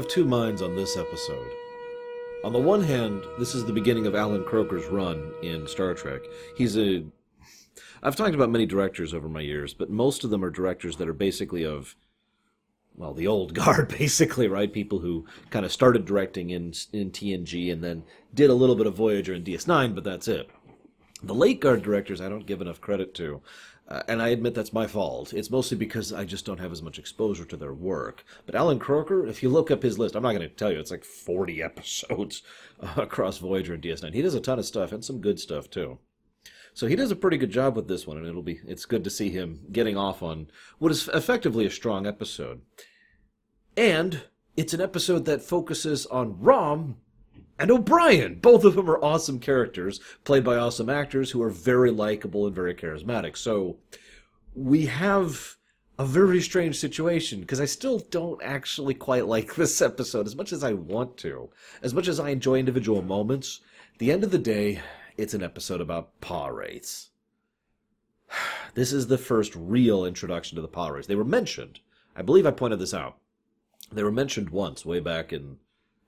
Of two minds on this episode. On the one hand, this is the beginning of Allan Kroeker's run in Star Trek. He's a. I've talked about many directors over my years, but most of them are directors that are basically of. Well, the old guard, basically, right? People who kind of started directing in in TNG and then did a little bit of Voyager and DS9, but that's it. The late guard directors, I don't give enough credit to. Uh, and I admit that's my fault. It's mostly because I just don't have as much exposure to their work. But Allan Kroeker, if you look up his list, I'm not going to tell you, it's like 40 episodes uh, across Voyager and DS9. He does a ton of stuff and some good stuff too. So he does a pretty good job with this one, and it'll be it's good to see him getting off on what is effectively a strong episode. And it's an episode that focuses on Rom and O'Brien. Both of them are awesome characters, played by awesome actors who are very likable and very charismatic. So we have a very strange situation because I still don't actually quite like this episode as much as I want to. As much as I enjoy individual moments, the end of the day, it's an episode about Pah-wraiths. This is the first real introduction to the Pah-wraiths. They were mentioned. I believe I pointed this out. They were mentioned once, way back in,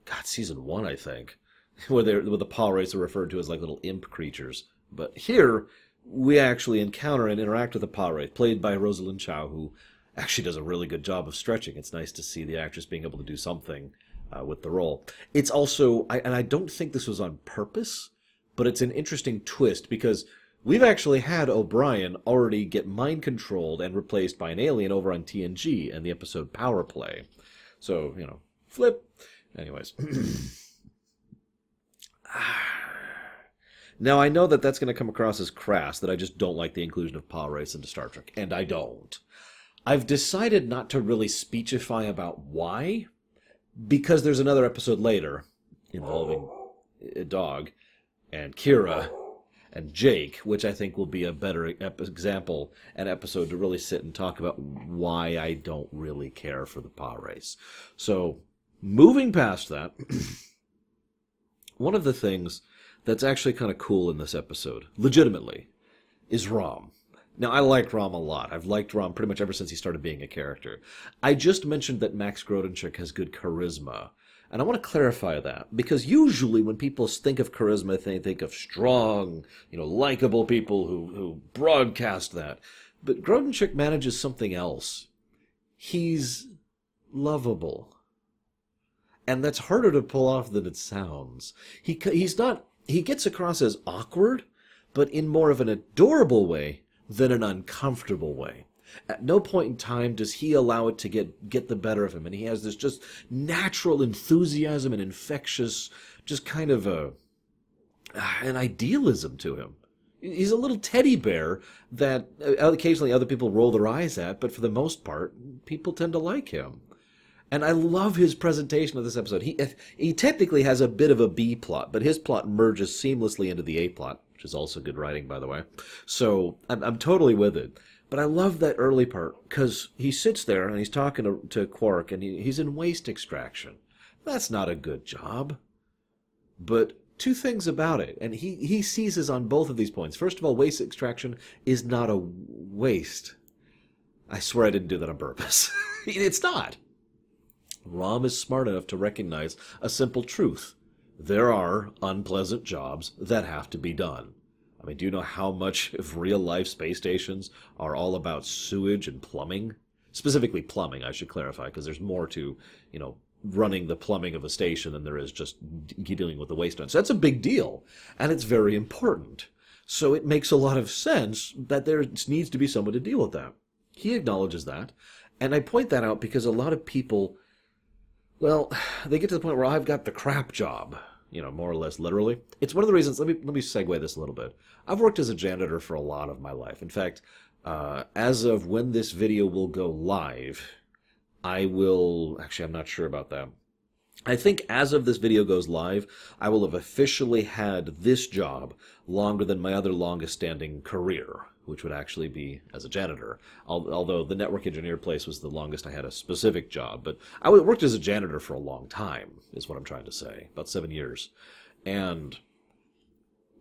God, season one, I think. where, they where the Pah-wraiths are referred to as like little imp creatures. But here, we actually encounter and interact with the Pah-wraith, played by Rosalind Chao, who actually does a really good job of stretching. It's nice to see the actress being able to do something uh, with the role. It's also, I, and I don't think this was on purpose, but it's an interesting twist because we've actually had O'Brien already get mind controlled and replaced by an alien over on TNG in the episode Power Play. So, you know, flip. Anyways. Now I know that that's going to come across as crass that I just don't like the inclusion of Pah-wraiths into Star Trek, and I don't. I've decided not to really speechify about why, because there's another episode later involving a dog and Kira and Jake, which I think will be a better ep- example and episode to really sit and talk about why I don't really care for the Pah-wraiths. So, moving past that, one of the things that's actually kind of cool in this episode, legitimately, is Rom. Now, I like Rom a lot. I've liked Rom pretty much ever since he started being a character. I just mentioned that Max Grodenchik has good charisma. And I want to clarify that because usually when people think of charisma, they think of strong, you know, likable people who, who broadcast that. But Grodenchik manages something else. He's lovable. And that's harder to pull off than it sounds. He, he's not he gets across as awkward, but in more of an adorable way than an uncomfortable way. At no point in time does he allow it to get get the better of him, and he has this just natural enthusiasm and infectious, just kind of a an idealism to him. He's a little teddy bear that uh, occasionally other people roll their eyes at, but for the most part, people tend to like him. And I love his presentation of this episode. He he technically has a bit of a B plot, but his plot merges seamlessly into the A plot, which is also good writing, by the way. So I'm, I'm totally with it. But I love that early part because he sits there and he's talking to, to Quark and he, he's in waste extraction. That's not a good job. But two things about it, and he, he seizes on both of these points. First of all, waste extraction is not a waste. I swear I didn't do that on purpose. it's not. Rom is smart enough to recognize a simple truth. There are unpleasant jobs that have to be done. I mean, do you know how much of real life space stations are all about sewage and plumbing? Specifically plumbing, I should clarify, because there's more to, you know, running the plumbing of a station than there is just dealing with the waste So that's a big deal, and it's very important. So it makes a lot of sense that there needs to be someone to deal with that. He acknowledges that, and I point that out because a lot of people well, they get to the point where I've got the crap job, you know, more or less literally. It's one of the reasons. Let me let me segue this a little bit. I've worked as a janitor for a lot of my life. In fact, uh, as of when this video will go live, I will actually I'm not sure about that. I think as of this video goes live, I will have officially had this job longer than my other longest standing career which would actually be as a janitor. Although the network engineer place was the longest I had a specific job, but I worked as a janitor for a long time, is what I'm trying to say, about seven years. And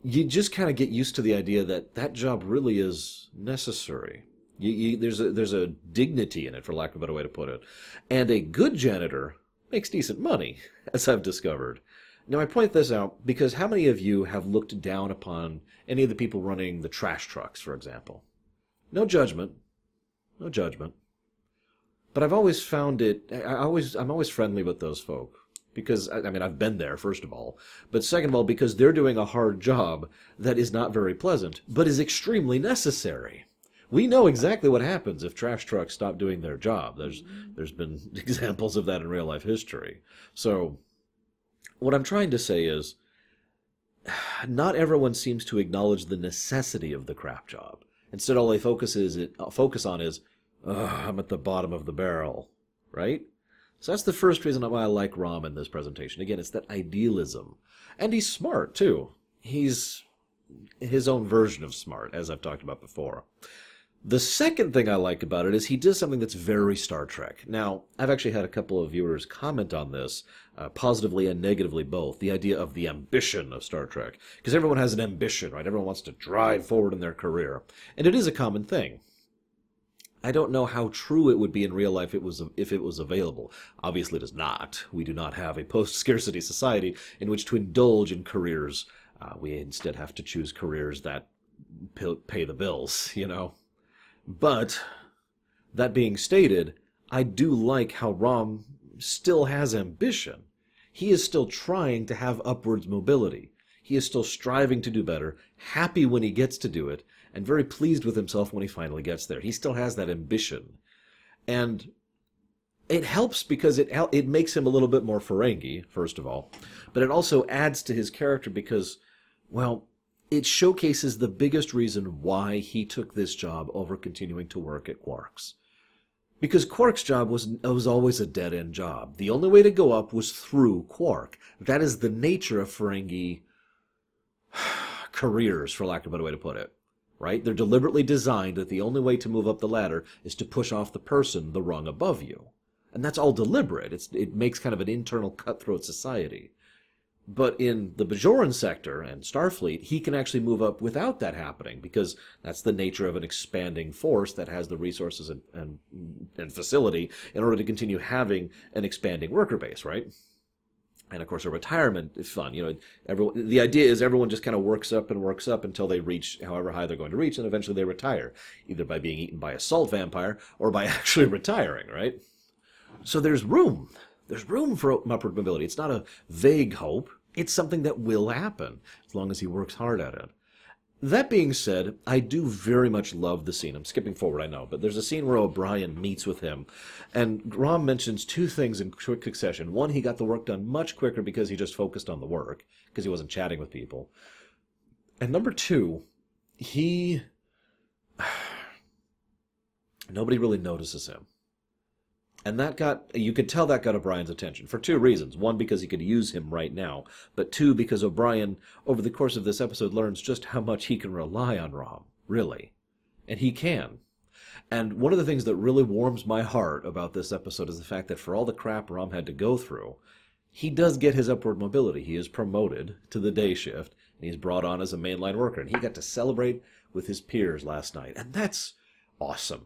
you just kind of get used to the idea that that job really is necessary. You, you, there's a there's a dignity in it, for lack of a better way to put it, and a good janitor makes decent money, as I've discovered. Now, I point this out because how many of you have looked down upon any of the people running the trash trucks, for example? No judgment. No judgment. But I've always found it, I always, I'm always friendly with those folk. Because, I mean, I've been there, first of all. But second of all, because they're doing a hard job that is not very pleasant, but is extremely necessary. We know exactly what happens if trash trucks stop doing their job. There's, there's been examples of that in real life history. So, what I'm trying to say is, not everyone seems to acknowledge the necessity of the crap job. Instead, all they focus is uh, focus on is, I'm at the bottom of the barrel, right? So that's the first reason why I like Rom in this presentation. Again, it's that idealism, and he's smart too. He's his own version of smart, as I've talked about before. The second thing I like about it is he does something that's very Star Trek. Now, I've actually had a couple of viewers comment on this, uh, positively and negatively both, the idea of the ambition of Star Trek. Because everyone has an ambition, right? Everyone wants to drive forward in their career. And it is a common thing. I don't know how true it would be in real life if it was, if it was available. Obviously, it is not. We do not have a post scarcity society in which to indulge in careers. Uh, we instead have to choose careers that pay the bills, you know? But that being stated, I do like how Rom still has ambition. He is still trying to have upwards mobility. He is still striving to do better, happy when he gets to do it, and very pleased with himself when he finally gets there. He still has that ambition. And it helps because it it makes him a little bit more Ferengi, first of all, but it also adds to his character because, well, it showcases the biggest reason why he took this job over continuing to work at Quark's. Because Quark's job was, was always a dead end job. The only way to go up was through Quark. That is the nature of Ferengi careers, for lack of a better way to put it. Right? They're deliberately designed that the only way to move up the ladder is to push off the person the rung above you. And that's all deliberate. It's, it makes kind of an internal cutthroat society. But in the Bajoran sector and Starfleet, he can actually move up without that happening because that's the nature of an expanding force that has the resources and, and, and facility in order to continue having an expanding worker base, right? And of course, a retirement is fun. You know, everyone, the idea is everyone just kind of works up and works up until they reach however high they're going to reach, and eventually they retire, either by being eaten by a salt vampire or by actually retiring, right? So there's room there's room for upward mobility. It's not a vague hope. It's something that will happen as long as he works hard at it. That being said, I do very much love the scene. I'm skipping forward, I know, but there's a scene where O'Brien meets with him, and Rom mentions two things in quick succession. One, he got the work done much quicker because he just focused on the work, because he wasn't chatting with people. And number two, he. Nobody really notices him. And that got, you could tell that got O'Brien's attention for two reasons. One, because he could use him right now, but two, because O'Brien, over the course of this episode, learns just how much he can rely on Rom, really. And he can. And one of the things that really warms my heart about this episode is the fact that for all the crap Rom had to go through, he does get his upward mobility. He is promoted to the day shift, and he's brought on as a mainline worker, and he got to celebrate with his peers last night. And that's awesome.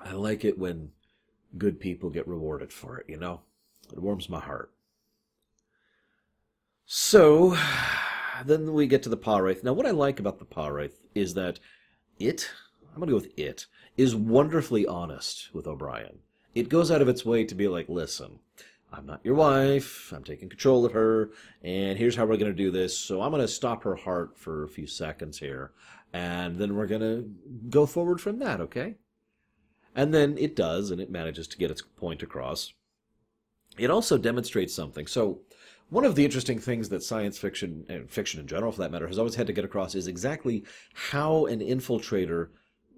I like it when good people get rewarded for it, you know? It warms my heart. So, then we get to the Pah-wraith. Now, what I like about the Pah-wraith is that it, I'm going to go with it, is wonderfully honest with O'Brien. It goes out of its way to be like, listen, I'm not your wife, I'm taking control of her, and here's how we're going to do this. So I'm going to stop her heart for a few seconds here, and then we're going to go forward from that, okay? And then it does, and it manages to get its point across. It also demonstrates something. So, one of the interesting things that science fiction, and fiction in general for that matter, has always had to get across is exactly how an infiltrator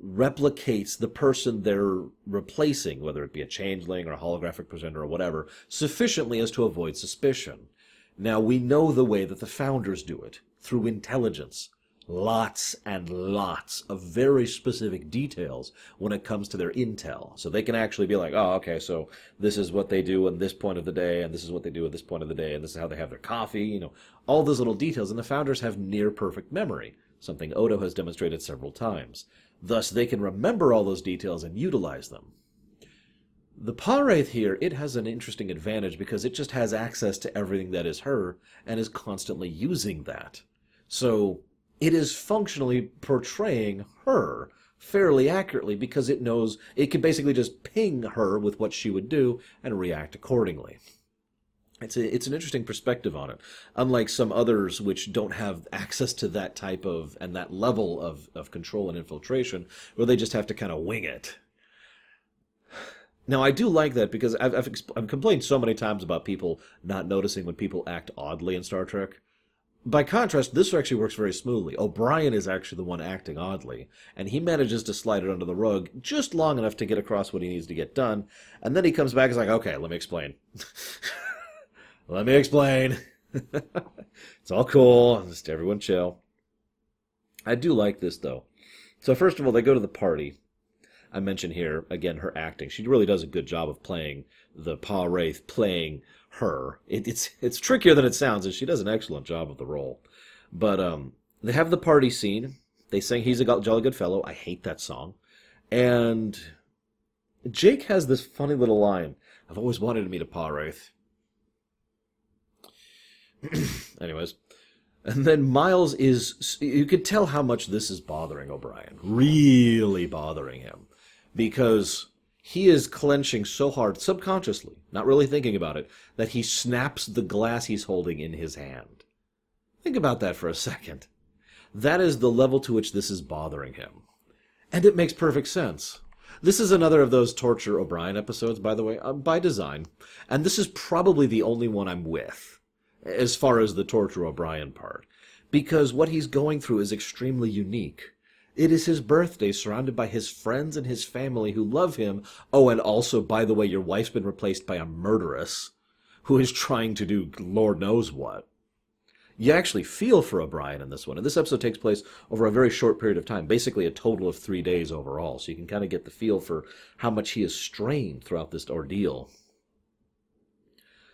replicates the person they're replacing, whether it be a changeling or a holographic presenter or whatever, sufficiently as to avoid suspicion. Now, we know the way that the founders do it through intelligence lots and lots of very specific details when it comes to their intel. So they can actually be like, oh, okay, so this is what they do at this point of the day, and this is what they do at this point of the day, and this is how they have their coffee, you know, all those little details. And the founders have near perfect memory, something Odo has demonstrated several times. Thus, they can remember all those details and utilize them. The paw here, it has an interesting advantage because it just has access to everything that is her and is constantly using that. So it is functionally portraying her fairly accurately because it knows it can basically just ping her with what she would do and react accordingly. It's a, it's an interesting perspective on it. Unlike some others which don't have access to that type of and that level of, of control and infiltration, where they just have to kind of wing it. Now I do like that because I've, I've, I've complained so many times about people not noticing when people act oddly in Star Trek. By contrast, this actually works very smoothly. O'Brien is actually the one acting oddly, and he manages to slide it under the rug just long enough to get across what he needs to get done, and then he comes back and is like, okay, let me explain. let me explain. it's all cool. Just everyone chill. I do like this, though. So, first of all, they go to the party. I mentioned here, again, her acting. She really does a good job of playing the Pah-wraith, playing her. It, it's it's trickier than it sounds, and she does an excellent job of the role. But um, they have the party scene. They sing "He's a Jolly Good Fellow." I hate that song, and Jake has this funny little line. I've always wanted to meet a Pah-wraith. Anyways, and then Miles is. You could tell how much this is bothering O'Brien. Really bothering him. Because he is clenching so hard, subconsciously, not really thinking about it, that he snaps the glass he's holding in his hand. Think about that for a second. That is the level to which this is bothering him. And it makes perfect sense. This is another of those Torture O'Brien episodes, by the way, uh, by design. And this is probably the only one I'm with, as far as the Torture O'Brien part. Because what he's going through is extremely unique. It is his birthday, surrounded by his friends and his family who love him. Oh, and also, by the way, your wife's been replaced by a murderess who is trying to do Lord knows what. You actually feel for O'Brien in this one. And this episode takes place over a very short period of time, basically a total of three days overall. So you can kind of get the feel for how much he is strained throughout this ordeal.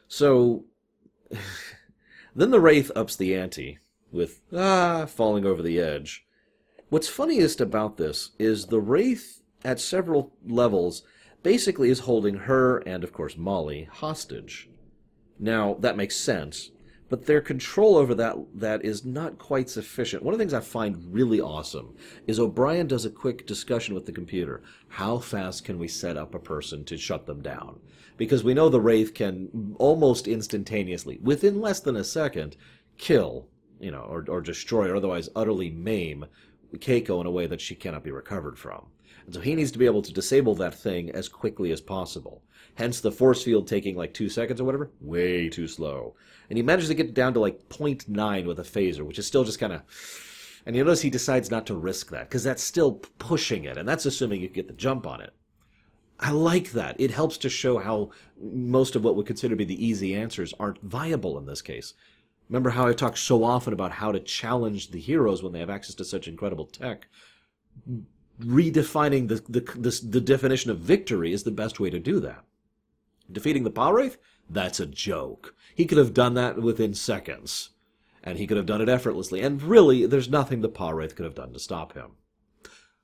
So then the Wraith ups the ante with, ah, falling over the edge. What's funniest about this is the Wraith, at several levels, basically is holding her and, of course, Molly hostage. Now, that makes sense, but their control over that that is not quite sufficient. One of the things I find really awesome is O'Brien does a quick discussion with the computer. How fast can we set up a person to shut them down? Because we know the Wraith can almost instantaneously, within less than a second, kill, you know, or, or destroy or otherwise utterly maim Keiko in a way that she cannot be recovered from. And so he needs to be able to disable that thing as quickly as possible. Hence the force field taking like two seconds or whatever, way too slow. And he manages to get down to like 0.9 with a phaser, which is still just kind of. And you notice he decides not to risk that, because that's still pushing it, and that's assuming you get the jump on it. I like that. It helps to show how most of what we consider to be the easy answers aren't viable in this case. Remember how I talk so often about how to challenge the heroes when they have access to such incredible tech? Redefining the, the, the, the definition of victory is the best way to do that. Defeating the Pah-wraith? That's a joke. He could have done that within seconds. And he could have done it effortlessly. And really, there's nothing the Pah-wraith could have done to stop him.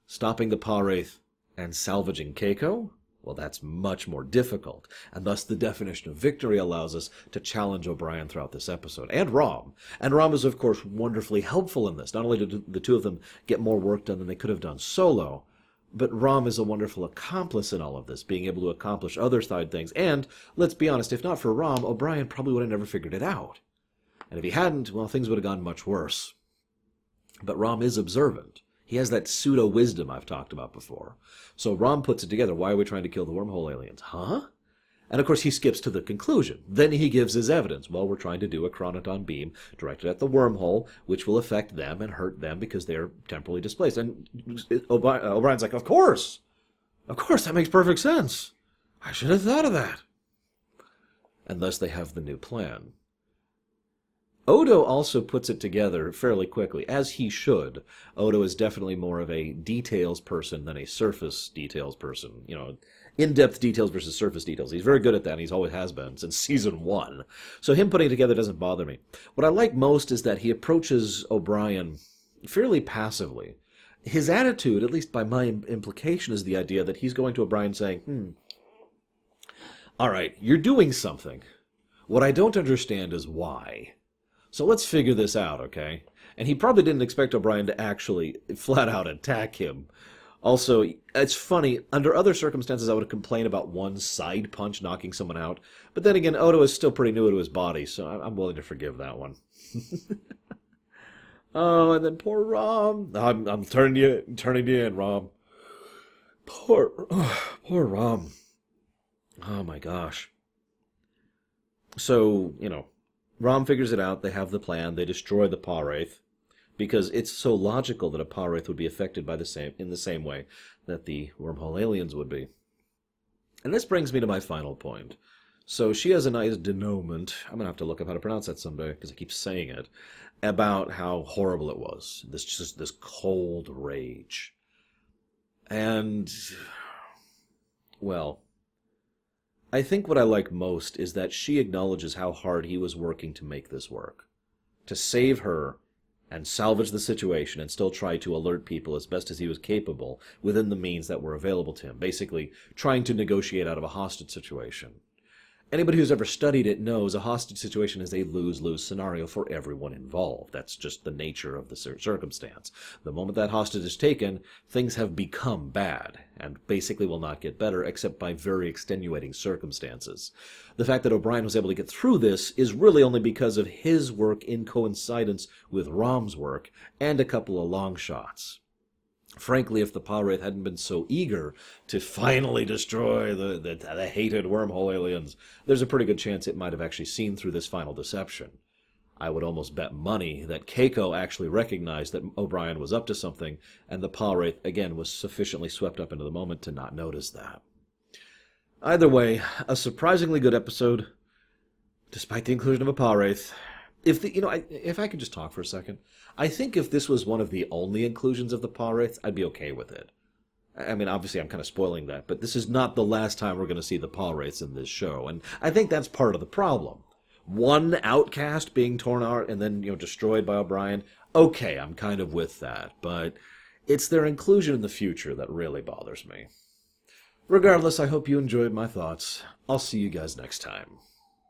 Stopping the Pah-wraith and salvaging Keiko? Well, that's much more difficult, and thus the definition of victory allows us to challenge O'Brien throughout this episode, and Rom. And Rom is, of course, wonderfully helpful in this. Not only did the two of them get more work done than they could have done solo, but Rom is a wonderful accomplice in all of this, being able to accomplish other side things. And, let's be honest, if not for Rom, O'Brien probably would have never figured it out. And if he hadn't, well, things would have gone much worse. But Rom is observant. He has that pseudo wisdom I've talked about before. So Rom puts it together. Why are we trying to kill the wormhole aliens? Huh? And of course, he skips to the conclusion. Then he gives his evidence. Well, we're trying to do a chronoton beam directed at the wormhole, which will affect them and hurt them because they're temporally displaced. And uh, O'Brien's like, Of course! Of course, that makes perfect sense. I should have thought of that. And thus they have the new plan. Odo also puts it together fairly quickly, as he should. Odo is definitely more of a details person than a surface details person. You know, in-depth details versus surface details. He's very good at that, and he's always has been since season one. So him putting it together doesn't bother me. What I like most is that he approaches O'Brien fairly passively. His attitude, at least by my implication, is the idea that he's going to O'Brien saying, hmm, All right, you're doing something. What I don't understand is why. So let's figure this out, okay? And he probably didn't expect O'Brien to actually flat out attack him. Also, it's funny, under other circumstances I would complain about one side punch knocking someone out, but then again, Odo is still pretty new to his body, so I'm willing to forgive that one. oh, and then poor Rom. I'm, I'm turning you, turning you in, Rom. Poor, oh, poor Rom. Oh my gosh. So, you know, Rom figures it out. They have the plan. They destroy the Pah-wraith because it's so logical that a Pah-wraith would be affected by the same in the same way that the wormhole aliens would be. And this brings me to my final point. So she has a nice denouement. I'm gonna have to look up how to pronounce that someday because I keep saying it about how horrible it was. This just this cold rage, and well, I think what I like most is that she acknowledges how hard he was working to make this work, to save her and salvage the situation and still try to alert people as best as he was capable within the means that were available to him, basically trying to negotiate out of a hostage situation. Anybody who's ever studied it knows a hostage situation is a lose lose scenario for everyone involved. That's just the nature of the circumstance. The moment that hostage is taken, things have become bad, and basically will not get better except by very extenuating circumstances. The fact that O'Brien was able to get through this is really only because of his work in coincidence with Rom's work and a couple of long shots. Frankly, if the Pah-wraith hadn't been so eager to finally destroy the, the, the hated wormhole aliens, there's a pretty good chance it might have actually seen through this final deception. I would almost bet money that Keiko actually recognized that O'Brien was up to something, and the Pah-wraith, again, was sufficiently swept up into the moment to not notice that. Either way, a surprisingly good episode, despite the inclusion of a Pah-wraith. If the, you know, I, if I could just talk for a second, I think if this was one of the only inclusions of the Pah-wraiths, I'd be okay with it. I mean, obviously, I'm kind of spoiling that, but this is not the last time we're going to see the Pah-wraiths in this show, and I think that's part of the problem. One outcast being torn out and then you know destroyed by O'Brien. Okay, I'm kind of with that, but it's their inclusion in the future that really bothers me. Regardless, I hope you enjoyed my thoughts. I'll see you guys next time.